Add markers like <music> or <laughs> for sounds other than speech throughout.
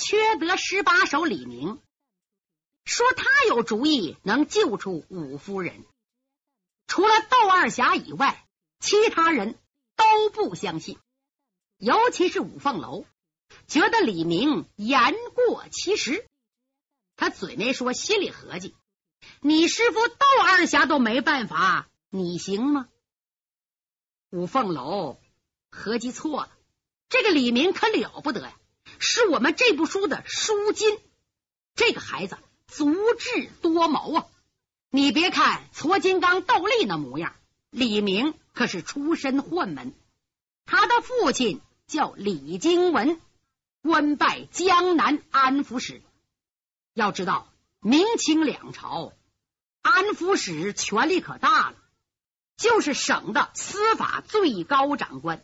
缺德十八手李明，说他有主意能救出武夫人。除了窦二侠以外，其他人都不相信，尤其是五凤楼，觉得李明言过其实。他嘴没说，心里合计：你师傅窦二侠都没办法，你行吗？五凤楼合计错了，这个李明可了不得呀，是我们这部书的书金。这个孩子足智多谋啊！你别看矬金刚斗笠那模样，李明可是出身宦门，他的父亲叫李经文，官拜江南安抚使。要知道，明清两朝安抚使权力可大了，就是省的司法最高长官，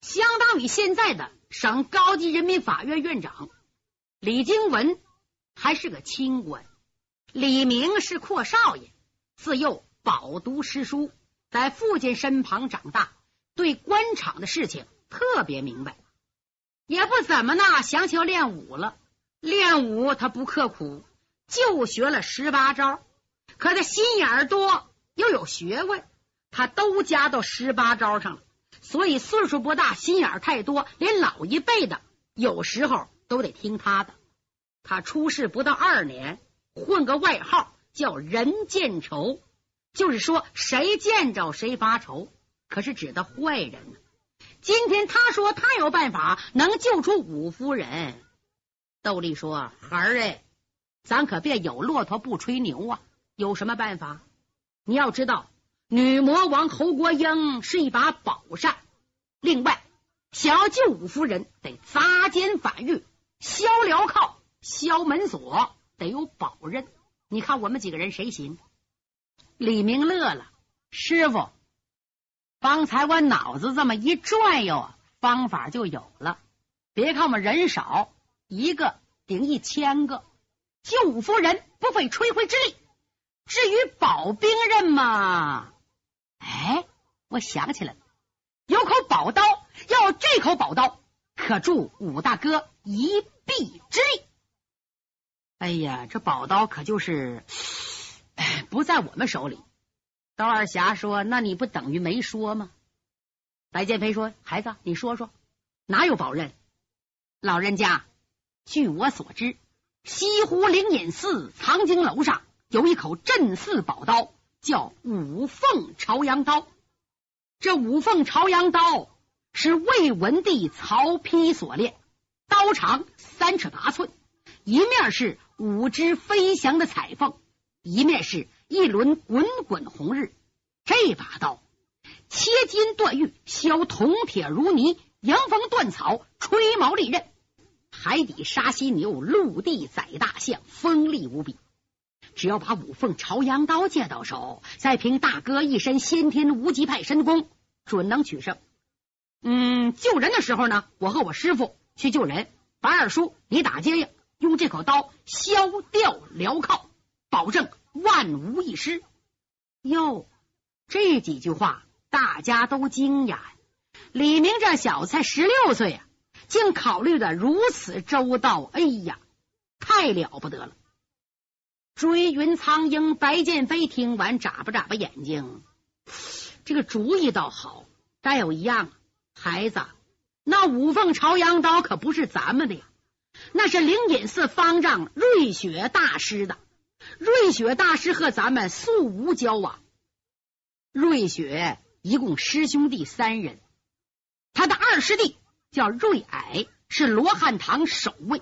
相当于现在的省高级人民法院院长。李经文还是个清官。李明是阔少爷，自幼饱读诗书，在父亲身旁长大，对官场的事情特别明白，也不怎么呢想求练武了。练武他不刻苦，就学了十八招，可他心眼儿多又有学问，他都加到十八招上了。所以岁数不大，心眼太多，连老一辈的有时候都得听他的。他出世不到二年。混个外号叫“人见愁”，就是说谁见着谁发愁，可是指的坏人呢。今天他说他有办法能救出五夫人。窦丽说：“孩儿哎，咱可别有骆驼不吹牛啊！有什么办法？你要知道，女魔王侯国英是一把宝扇。另外，想要救五夫人，得砸奸反狱、削镣铐、削门锁。”得有宝刃，你看我们几个人谁行？李明乐了，师傅，方才我脑子这么一转悠，方法就有了。别看我们人少，一个顶一千个，救五夫人不费吹灰之力。至于保兵刃嘛，我想起来了，有口宝刀，要这口宝刀可助武大哥一臂之力。哎呀，这宝刀可就是不在我们手里。刀二侠说：“那你不等于没说吗？”白剑飞说：“孩子，你说说，哪有宝刃？老人家，据我所知，西湖灵隐寺藏经楼上有一口镇寺宝刀，叫五凤朝阳刀。这五凤朝阳刀是魏文帝曹丕所炼，刀长三尺八寸，一面是。”五只飞翔的彩凤，一面是一轮滚滚红日。这把刀切金断玉，削铜铁如泥，迎风断草，吹毛利刃。海底杀犀牛，陆地宰大象，锋利无比。只要把五凤朝阳刀借到手，再凭大哥一身先天无极派神功，准能取胜。嗯，救人的时候呢，我和我师傅去救人，白二叔你打接应。用这口刀削掉镣铐，保证万无一失。哟，这几句话大家都惊讶。李明这小子才十六岁啊，竟考虑的如此周到。哎呀，太了不得了！追云苍鹰白剑飞听完，眨巴眨巴眼睛。这个主意倒好，但有一样，孩子，那五凤朝阳刀可不是咱们的呀。那是灵隐寺方丈瑞雪大师的。瑞雪大师和咱们素无交往。瑞雪一共师兄弟三人，他的二师弟叫瑞矮，是罗汉堂守卫；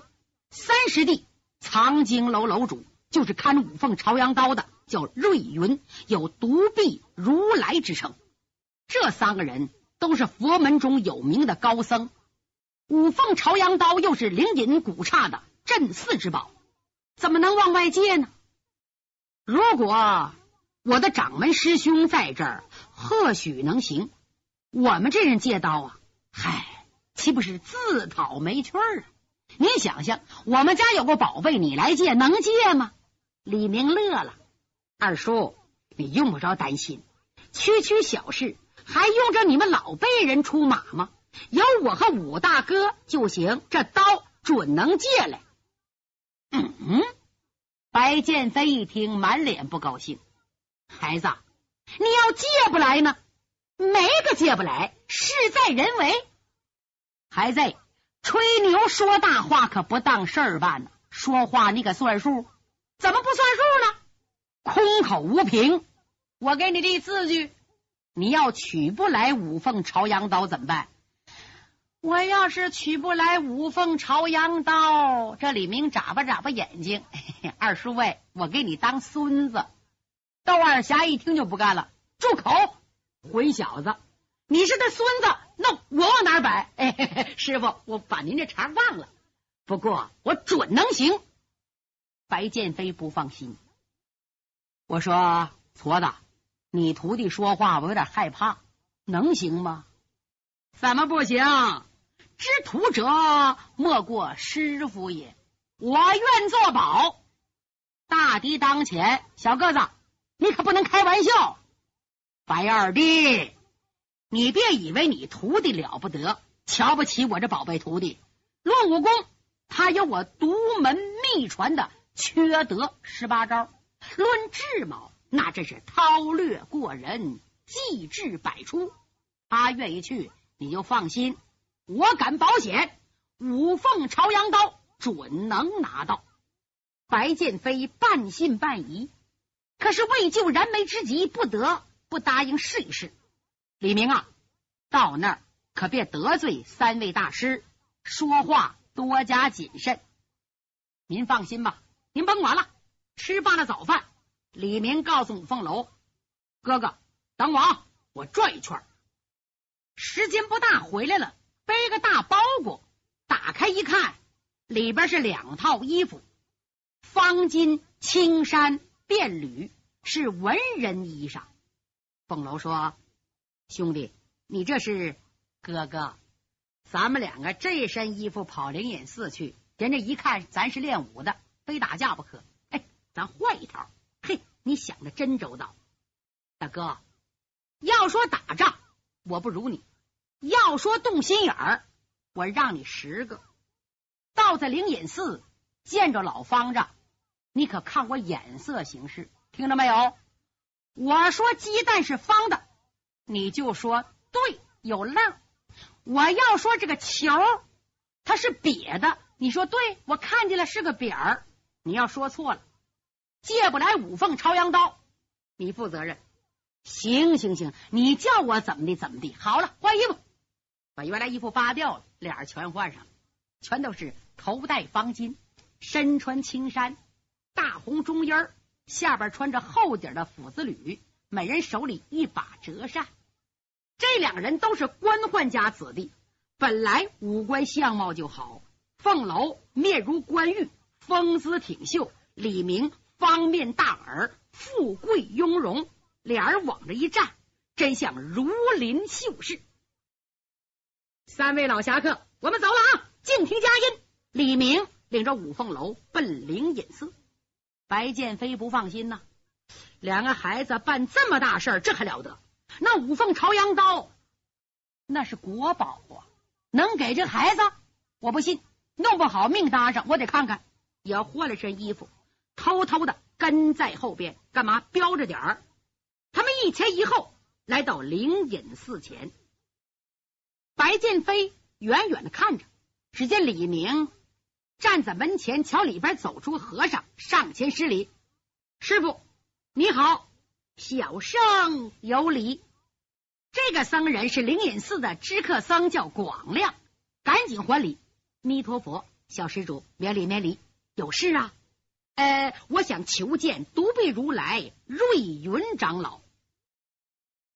三师弟藏经楼楼主，就是看五凤朝阳刀的，叫瑞云，有独臂如来之称。这三个人都是佛门中有名的高僧。五凤朝阳刀又是灵隐古刹的镇寺之宝，怎么能往外借呢？如果我的掌门师兄在这儿，或许能行。我们这人借刀啊，嗨，岂不是自讨没趣儿啊？你想想，我们家有个宝贝，你来借能借吗？李明乐了，二叔，你用不着担心，区区小事，还用着你们老辈人出马吗？有我和武大哥就行，这刀准能借来。嗯，白剑飞一听，满脸不高兴。孩子，你要借不来呢？没个借不来，事在人为。孩子，吹牛说大话可不当事儿办呢。说话你可算数？怎么不算数呢？空口无凭。我给你立字据，你要取不来五凤朝阳刀怎么办？我要是取不来五凤朝阳刀，这李明眨巴眨巴眼睛。<laughs> 二叔喂，我给你当孙子。窦二侠一听就不干了，住口！混小子，你是他孙子，那我往哪摆？哎，<laughs> 师傅，我把您这茬忘了。不过我准能行。白剑飞不放心，我说矬子，你徒弟说话我有点害怕，能行吗？怎么不行？知徒者莫过师傅也，我愿作保。大敌当前，小个子。你可不能开玩笑，白二弟，你别以为你徒弟了不得，瞧不起我这宝贝徒弟。论武功，他有我独门秘传的缺德十八招；论智谋，那真是韬略过人，计智百出。他愿意去，你就放心，我敢保险，五凤朝阳刀准能拿到。白剑飞半信半疑。可是为救燃眉之急，不得不答应试一试。李明啊，到那儿可别得罪三位大师，说话多加谨慎。您放心吧，您甭管了。吃罢了早饭，李明告诉五凤楼哥哥：“等我啊，我转一圈。”时间不大，回来了，背个大包裹，打开一看，里边是两套衣服，方巾、青衫。便履是文人衣裳。凤楼说：“兄弟，你这是哥哥，咱们两个这身衣服跑灵隐寺去，人家一看咱是练武的，非打架不可。哎，咱换一套。嘿，你想的真周到，大哥。要说打仗，我不如你；要说动心眼儿，我让你十个。到在灵隐寺，见着老方丈。”你可看我眼色行事，听着没有？我说鸡蛋是方的，你就说对，有棱。我要说这个球它是瘪的，你说对，我看见了是个扁儿。你要说错了，借不来五凤朝阳刀，你负责任。行行行，你叫我怎么的怎么的。好了，换衣服，把原来衣服扒掉了，脸全换上，全都是头戴方巾，身穿青衫。大红中衣儿，下边穿着厚底的斧子履，每人手里一把折扇。这两人都是官宦家子弟，本来五官相貌就好。凤楼面如冠玉，风姿挺秀；李明方面大耳，富贵雍容，俩人往这一站，真像如临秀士。三位老侠客，我们走了啊！静听佳音。李明领着五凤楼奔灵隐寺。白剑飞不放心呐，两个孩子办这么大事，这还了得？那五凤朝阳刀那是国宝啊，能给这孩子？我不信，弄不好命搭上，我得看看。也换了身衣服，偷偷的跟在后边，干嘛？标着点儿。他们一前一后来到灵隐寺前，白剑飞远远的看着，只见李明。站在门前，瞧里边走出和尚，上前施礼：“师傅你好，小生有礼。”这个僧人是灵隐寺的知客僧，叫广亮，赶紧还礼：“弥陀佛，小施主免礼免礼，有事啊？呃，我想求见独臂如来瑞云长老。”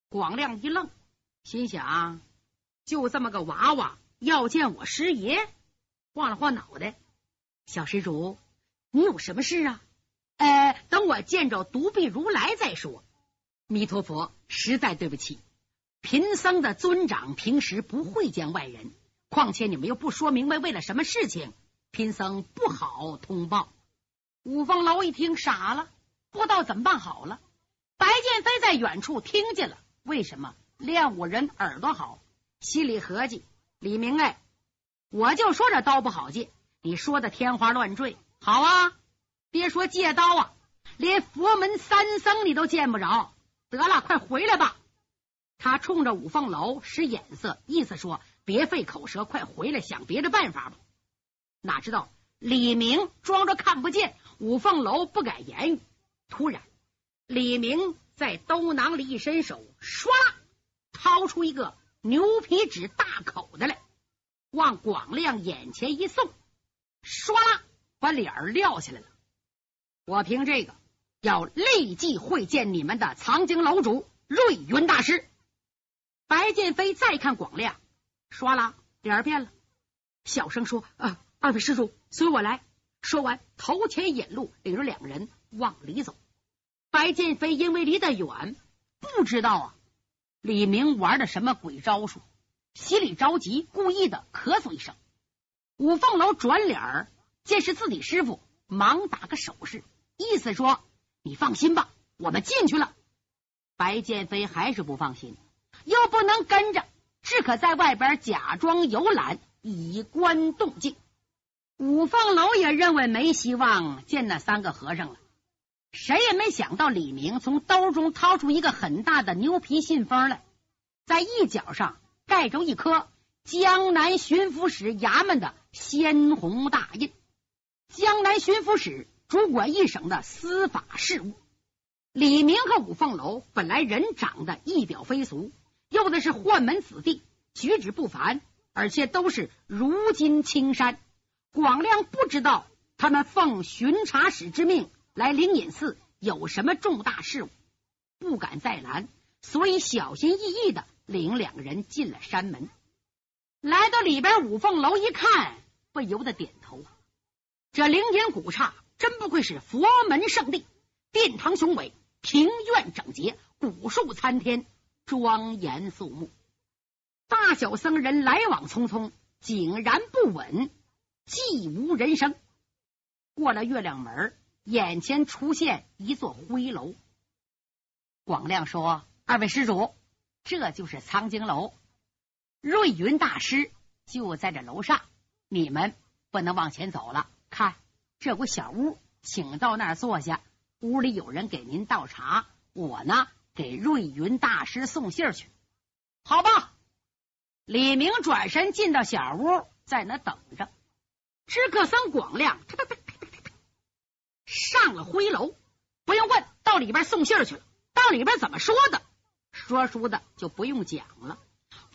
广亮一愣，心想：就这么个娃娃，要见我师爷？晃了晃脑袋。小施主，你有什么事啊？呃，等我见着独臂如来再说。弥陀佛，实在对不起，贫僧的尊长平时不会见外人，况且你们又不说明白为了什么事情，贫僧不好通报。五凤楼一听傻了，不知道怎么办好了。白剑飞在远处听见了，为什么练武人耳朵好？心里合计：李明哎，我就说这刀不好借。你说的天花乱坠。好啊，别说借刀啊，连佛门三僧你都见不着。得了，快回来吧。他冲着五凤楼使眼色，意思说别费口舌，快回来，想别的办法吧。哪知道李明装着看不见，五凤楼不敢言语。突然，李明在兜囊里一伸手，唰，掏出一个牛皮纸大口袋来，往广亮眼前一送，唰，把脸儿撂下来了。我凭这个要立即会见你们的藏经楼主瑞云大师。白剑飞再看广亮，唰啦，脸儿变了，小声说：“啊，二位施主，随我来。”说完，头前引路，领着两人往里走。白剑飞因为离得远，不知道啊，李明玩的什么鬼招数，心里着急，故意的咳嗽一声。五凤楼转脸儿，见是自己师傅，忙打个手势，意思说：“你放心吧，我们进去了。”白剑飞还是不放心。又不能跟着，只可在外边假装游览，以观动静。五凤楼也认为没希望见那三个和尚了，谁也没想到李明从兜中掏出一个很大的牛皮信封来，在一角上盖着一颗江南巡抚使衙门的鲜红大印。江南巡抚使主管一省的司法事务。李明和五凤楼本来人长得一表非俗。又的是宦门子弟，举止不凡，而且都是如今青山。广亮不知道他们奉巡查使之命来灵隐寺有什么重大事务，不敢再拦，所以小心翼翼的领两个人进了山门。来到里边，五凤楼一看，不由得点头。这灵隐古刹真不愧是佛门圣地，殿堂雄伟，庭院整洁，古树参天。庄严肃穆，大小僧人来往匆匆，井然不稳，寂无人声。过了月亮门，眼前出现一座灰楼。广亮说：“二位施主，这就是藏经楼，瑞云大师就在这楼上，你们不能往前走了。看，这有小屋，请到那儿坐下。屋里有人给您倒茶，我呢。”给瑞云大师送信去，好吧。李明转身进到小屋，在那等着。知客僧广亮上了灰楼，不用问，到里边送信去了。到里边怎么说的？说书的就不用讲了。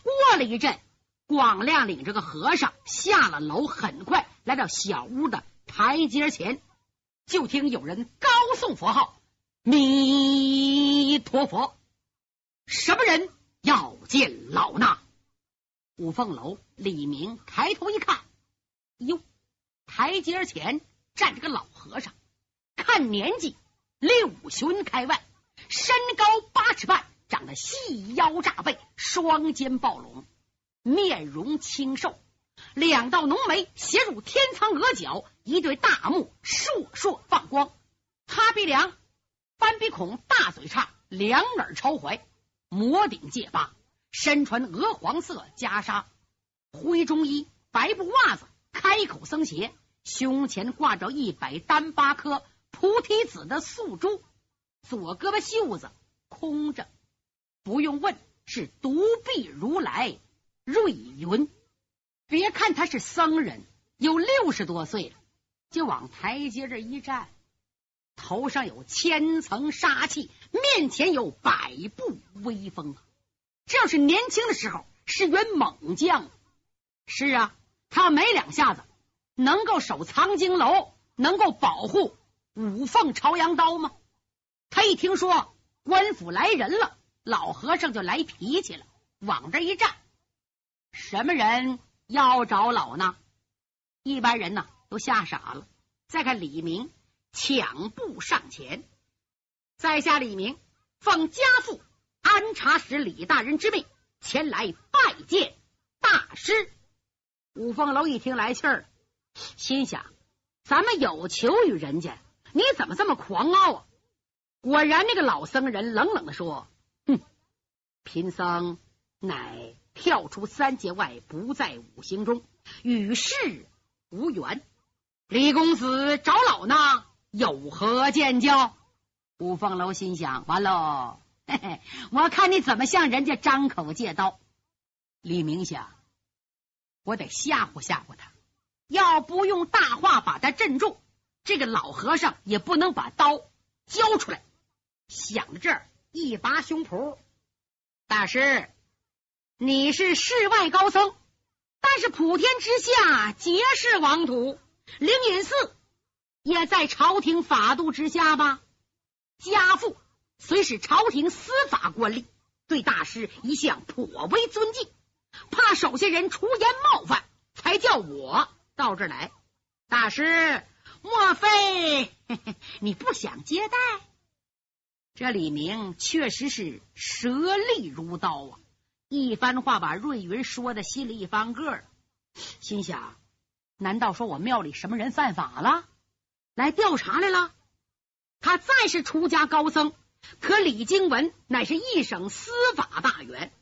过了一阵，广亮领着个和尚下了楼，很快来到小屋的台阶前，就听有人高诵佛号。弥陀佛，什么人要见老衲？五凤楼李明抬头一看，哟，台阶前站着个老和尚，看年纪六旬开外，身高八尺半，长得细腰炸背，双肩抱拢，面容清瘦，两道浓眉斜入天苍额角，一对大目烁烁放光，塌鼻梁。翻鼻孔，大嘴叉，两耳朝怀，摩顶戒疤，身穿鹅黄色袈裟，灰中衣，白布袜子，开口僧鞋，胸前挂着一百单八颗菩提子的素珠，左胳膊袖子空着，不用问，是独臂如来瑞云。别看他是僧人，有六十多岁了，就往台阶这一站。头上有千层杀气，面前有百步威风啊！这要是年轻的时候，是员猛将。是啊，他没两下子，能够守藏经楼，能够保护五凤朝阳刀吗？他一听说官府来人了，老和尚就来脾气了，往这一站，什么人要找老呢？一般人呢都吓傻了。再看李明。抢步上前，在下李明奉家父安察使李大人之命前来拜见大师。五凤楼一听来气儿，心想：咱们有求于人家，你怎么这么狂傲啊？果然，那个老僧人冷冷的说：“哼，贫僧乃跳出三界外，不在五行中，与世无缘。李公子找老衲有何见教？吴凤楼心想：完喽，嘿嘿，我看你怎么向人家张口借刀。李明想，我得吓唬吓唬他，要不用大话把他镇住，这个老和尚也不能把刀交出来。想到这儿，一拔胸脯，大师，你是世外高僧，但是普天之下皆是王土。灵隐寺也在朝廷法度之下吧？家父虽是朝廷司法官吏，对大师一向颇为尊敬，怕手下人出言冒犯，才叫我到这儿来。大师，莫非 <laughs> 你不想接待？这李明确实是舌利如刀啊！一番话把瑞云说的心里一翻个儿，心想。难道说我庙里什么人犯法了，来调查来了？他再是出家高僧，可李经文乃是一省司法大员，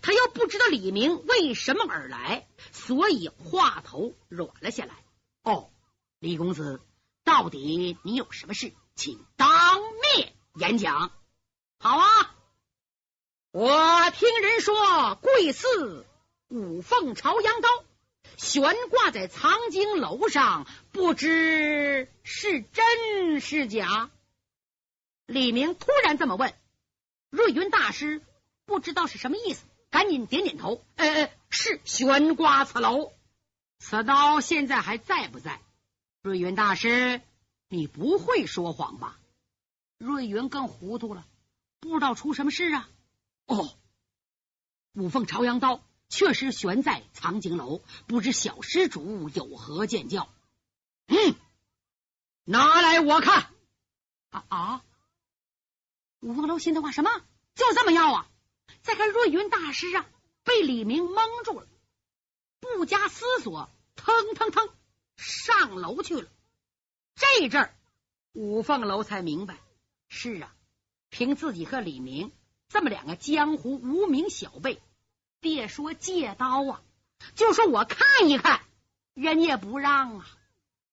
他又不知道李明为什么而来，所以话头软了下来。哦，李公子，到底你有什么事，请当面演讲。好啊，我听人说贵寺五凤朝阳刀。悬挂在藏经楼上，不知是真是假。李明突然这么问，瑞云大师不知道是什么意思，赶紧点点头：“呃，是悬挂此楼。此刀现在还在不在？”瑞云大师，你不会说谎吧？瑞云更糊涂了，不知道出什么事啊？哦，五凤朝阳刀。确实悬在藏经楼，不知小施主有何见教？嗯，拿来我看。啊啊！五凤楼心的话，什么就这么要啊？再看瑞云大师啊，被李明蒙住了，不加思索，腾腾腾上楼去了。这阵儿，五凤楼才明白，是啊，凭自己和李明这么两个江湖无名小辈。别说借刀啊，就说我看一看，人也不让啊。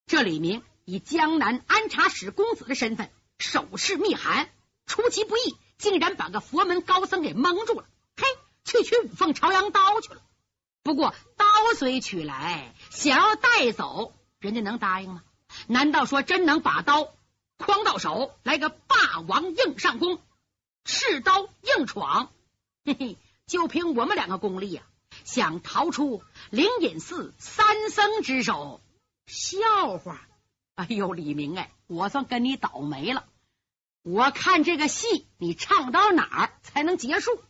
这李明以江南安察使公子的身份，手持密函，出其不意，竟然把个佛门高僧给蒙住了。嘿，去取五凤朝阳刀去了。不过刀虽取来，想要带走，人家能答应吗？难道说真能把刀诓到手，来个霸王硬上弓，赤刀硬闯？嘿嘿。就凭我们两个功力呀，想逃出灵隐寺三僧之手，笑话！哎呦，李明哎，我算跟你倒霉了。我看这个戏，你唱到哪儿才能结束？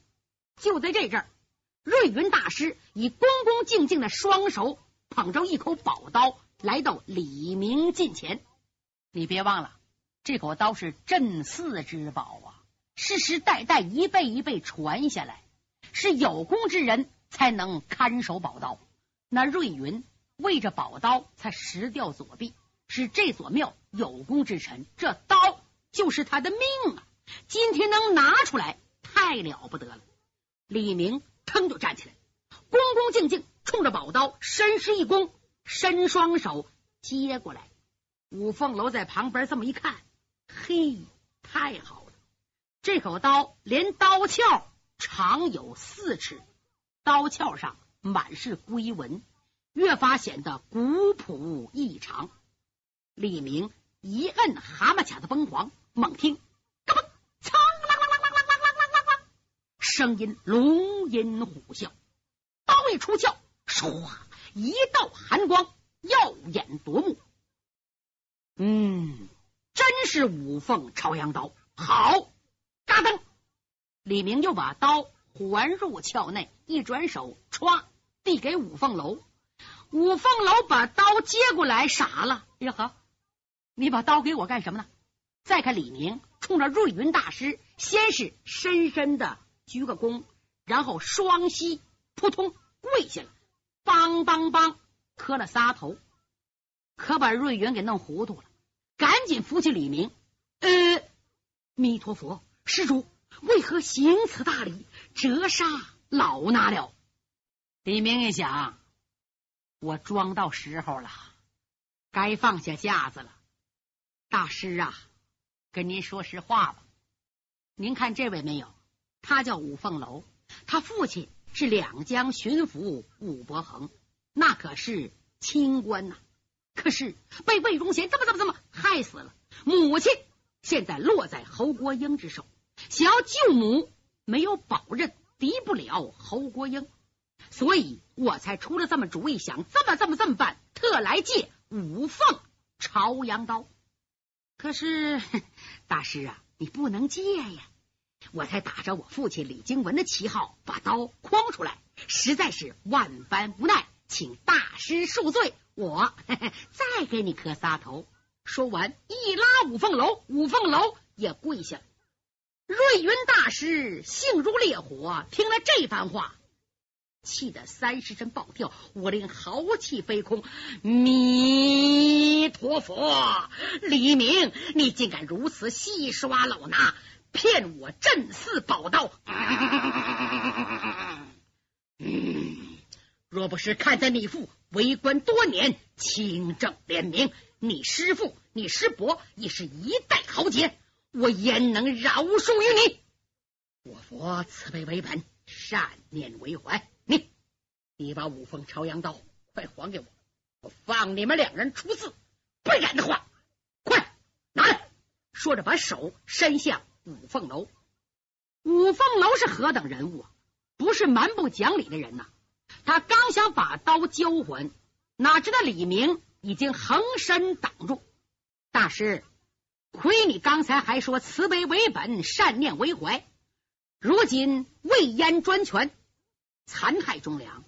就在这阵儿，瑞云大师以恭恭敬敬的双手捧着一口宝刀，来到李明近前。你别忘了，这口刀是镇寺之宝啊，世世代代一辈一辈传下来。是有功之人才能看守宝刀，那瑞云为着宝刀才失掉左臂，是这所庙有功之臣，这刀就是他的命啊！今天能拿出来，太了不得了。李明腾就站起来，恭恭敬敬冲着宝刀深施一躬，伸双手接过来。五凤楼在旁边这么一看，嘿，太好了，这口刀连刀鞘。长有四尺，刀鞘上满是龟纹，越发显得古朴异常。李明一摁蛤蟆卡的崩簧，猛听，嘎嘣，噌啷啷啷啷啷啷啷啷啷，声音龙吟虎啸。刀一出鞘，唰，一道寒光耀眼夺目。嗯，真是五凤朝阳刀，好，嘎噔。李明又把刀还入鞘内，一转手，歘，递给五凤楼。五凤楼把刀接过来，傻了。哎呀呵，你把刀给我干什么呢？再看李明，冲着瑞云大师，先是深深的鞠个躬，然后双膝扑通跪下了，梆梆梆磕了仨头，可把瑞云给弄糊涂了，赶紧扶起李明。呃，弥陀佛，施主。为何行此大礼，折杀老衲了？李明一想，我装到时候了。该放下架子了。大师啊，跟您说实话吧，您看这位没有？他叫武凤楼，他父亲是两江巡抚武伯衡，那可是清官呐。可是被魏忠贤这么这么这么害死了。母亲现在落在侯国英之手，想要救母，没有保任，敌不了侯国英，所以我才出了这么主意，想这么这么这么办，特来借五凤朝阳刀。可是大师啊，你不能借呀！我才打着我父亲李经文的旗号把刀诓出来，实在是万般无奈，请大师恕罪。我 <laughs> 再给你磕仨头。说完，一拉五凤楼，五凤楼也跪下。瑞云大师性如烈火，听了这番话，气得三十针暴跳，我令豪气飞空。弥陀佛，李明，你竟敢如此戏耍老衲，骗我镇寺宝刀！若不是看在你父。为官多年，清正廉明，你师父、你师伯已是一代豪杰，我焉能饶恕于你？我佛慈悲为本，善念为怀。你，把五凤朝阳刀快还给我，我放你们两人出寺。不然的话，快拿来！说着，把手伸向五凤楼。五凤楼是何等人物啊？不是蛮不讲理的人呐！他刚想把刀交还，哪知道李明已经横身挡住。大师，亏你刚才还说慈悲为本，善念为怀，如今魏燕专权，残害忠良。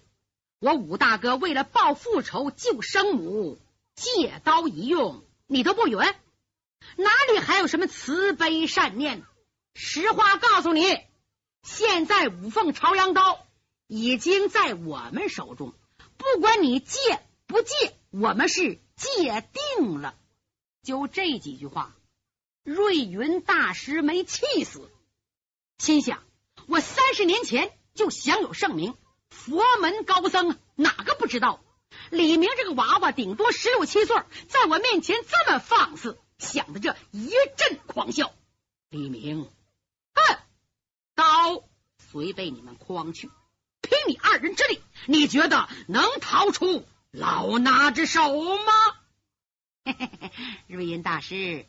我武大哥为了报复仇、救生母，借刀一用，你都不允，哪里还有什么慈悲善念？实话告诉你，现在五凤朝阳刀。已经在我们手中，不管你借不借，我们是借定了。就这几句话，瑞云大师没气死，心想：我三十年前就享有盛名，佛门高僧哪个不知道？李明这个娃娃顶多十六七岁，在我面前这么放肆，想的这一阵狂笑。李明，哼，刀虽被你们诓去。凭你二人之力，你觉得能逃出老衲之手吗？嘿嘿嘿瑞音大师，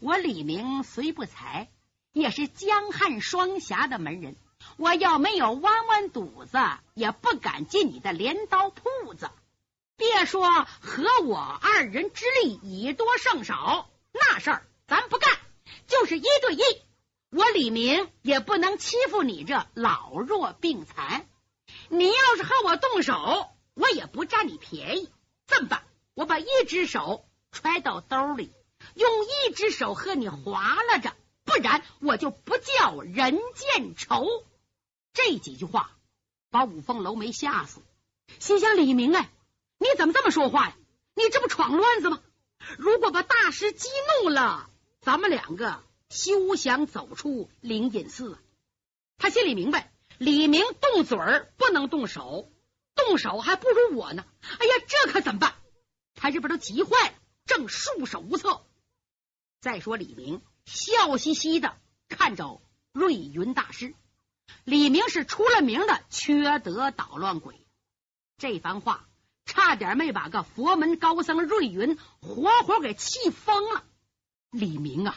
我李明虽不才，也是江汉双侠的门人。我要没有弯弯肚子，也不敢进你的镰刀铺子。别说和我二人之力以多胜少，那事儿咱不干。就是一对一，我李明也不能欺负你这老弱病残。你要是和我动手，我也不占你便宜。这么办？我把一只手揣到兜里，用一只手和你划拉着，不然我就不叫人见愁。这几句话把五凤楼没吓死，心想：李明哎，你怎么这么说话呀？你这不闯乱子吗？如果把大师激怒了，咱们两个休想走出灵隐寺。他心里明白。李明动嘴儿不能动手，动手还不如我呢。哎呀，这可怎么办？他这边都急坏了，正束手无策。再说李明笑嘻嘻的看着瑞云大师，李明是出了名的缺德捣乱鬼。这番话差点没把个佛门高僧瑞云活活给气疯了。李明啊，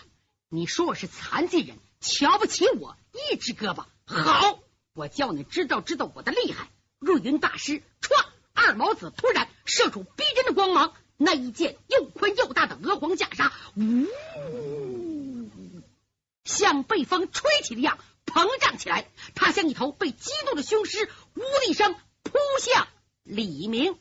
你说我是残疾人，瞧不起我一只胳膊，好。我叫你知道知道我的厉害！瑞云大师，唰，二毛子突然射出逼真的光芒，那一剑又宽又大的鹅黄袈裟，呜，像被风吹起的样膨胀起来，他像一头被激怒的雄狮，呜的一声扑向李明。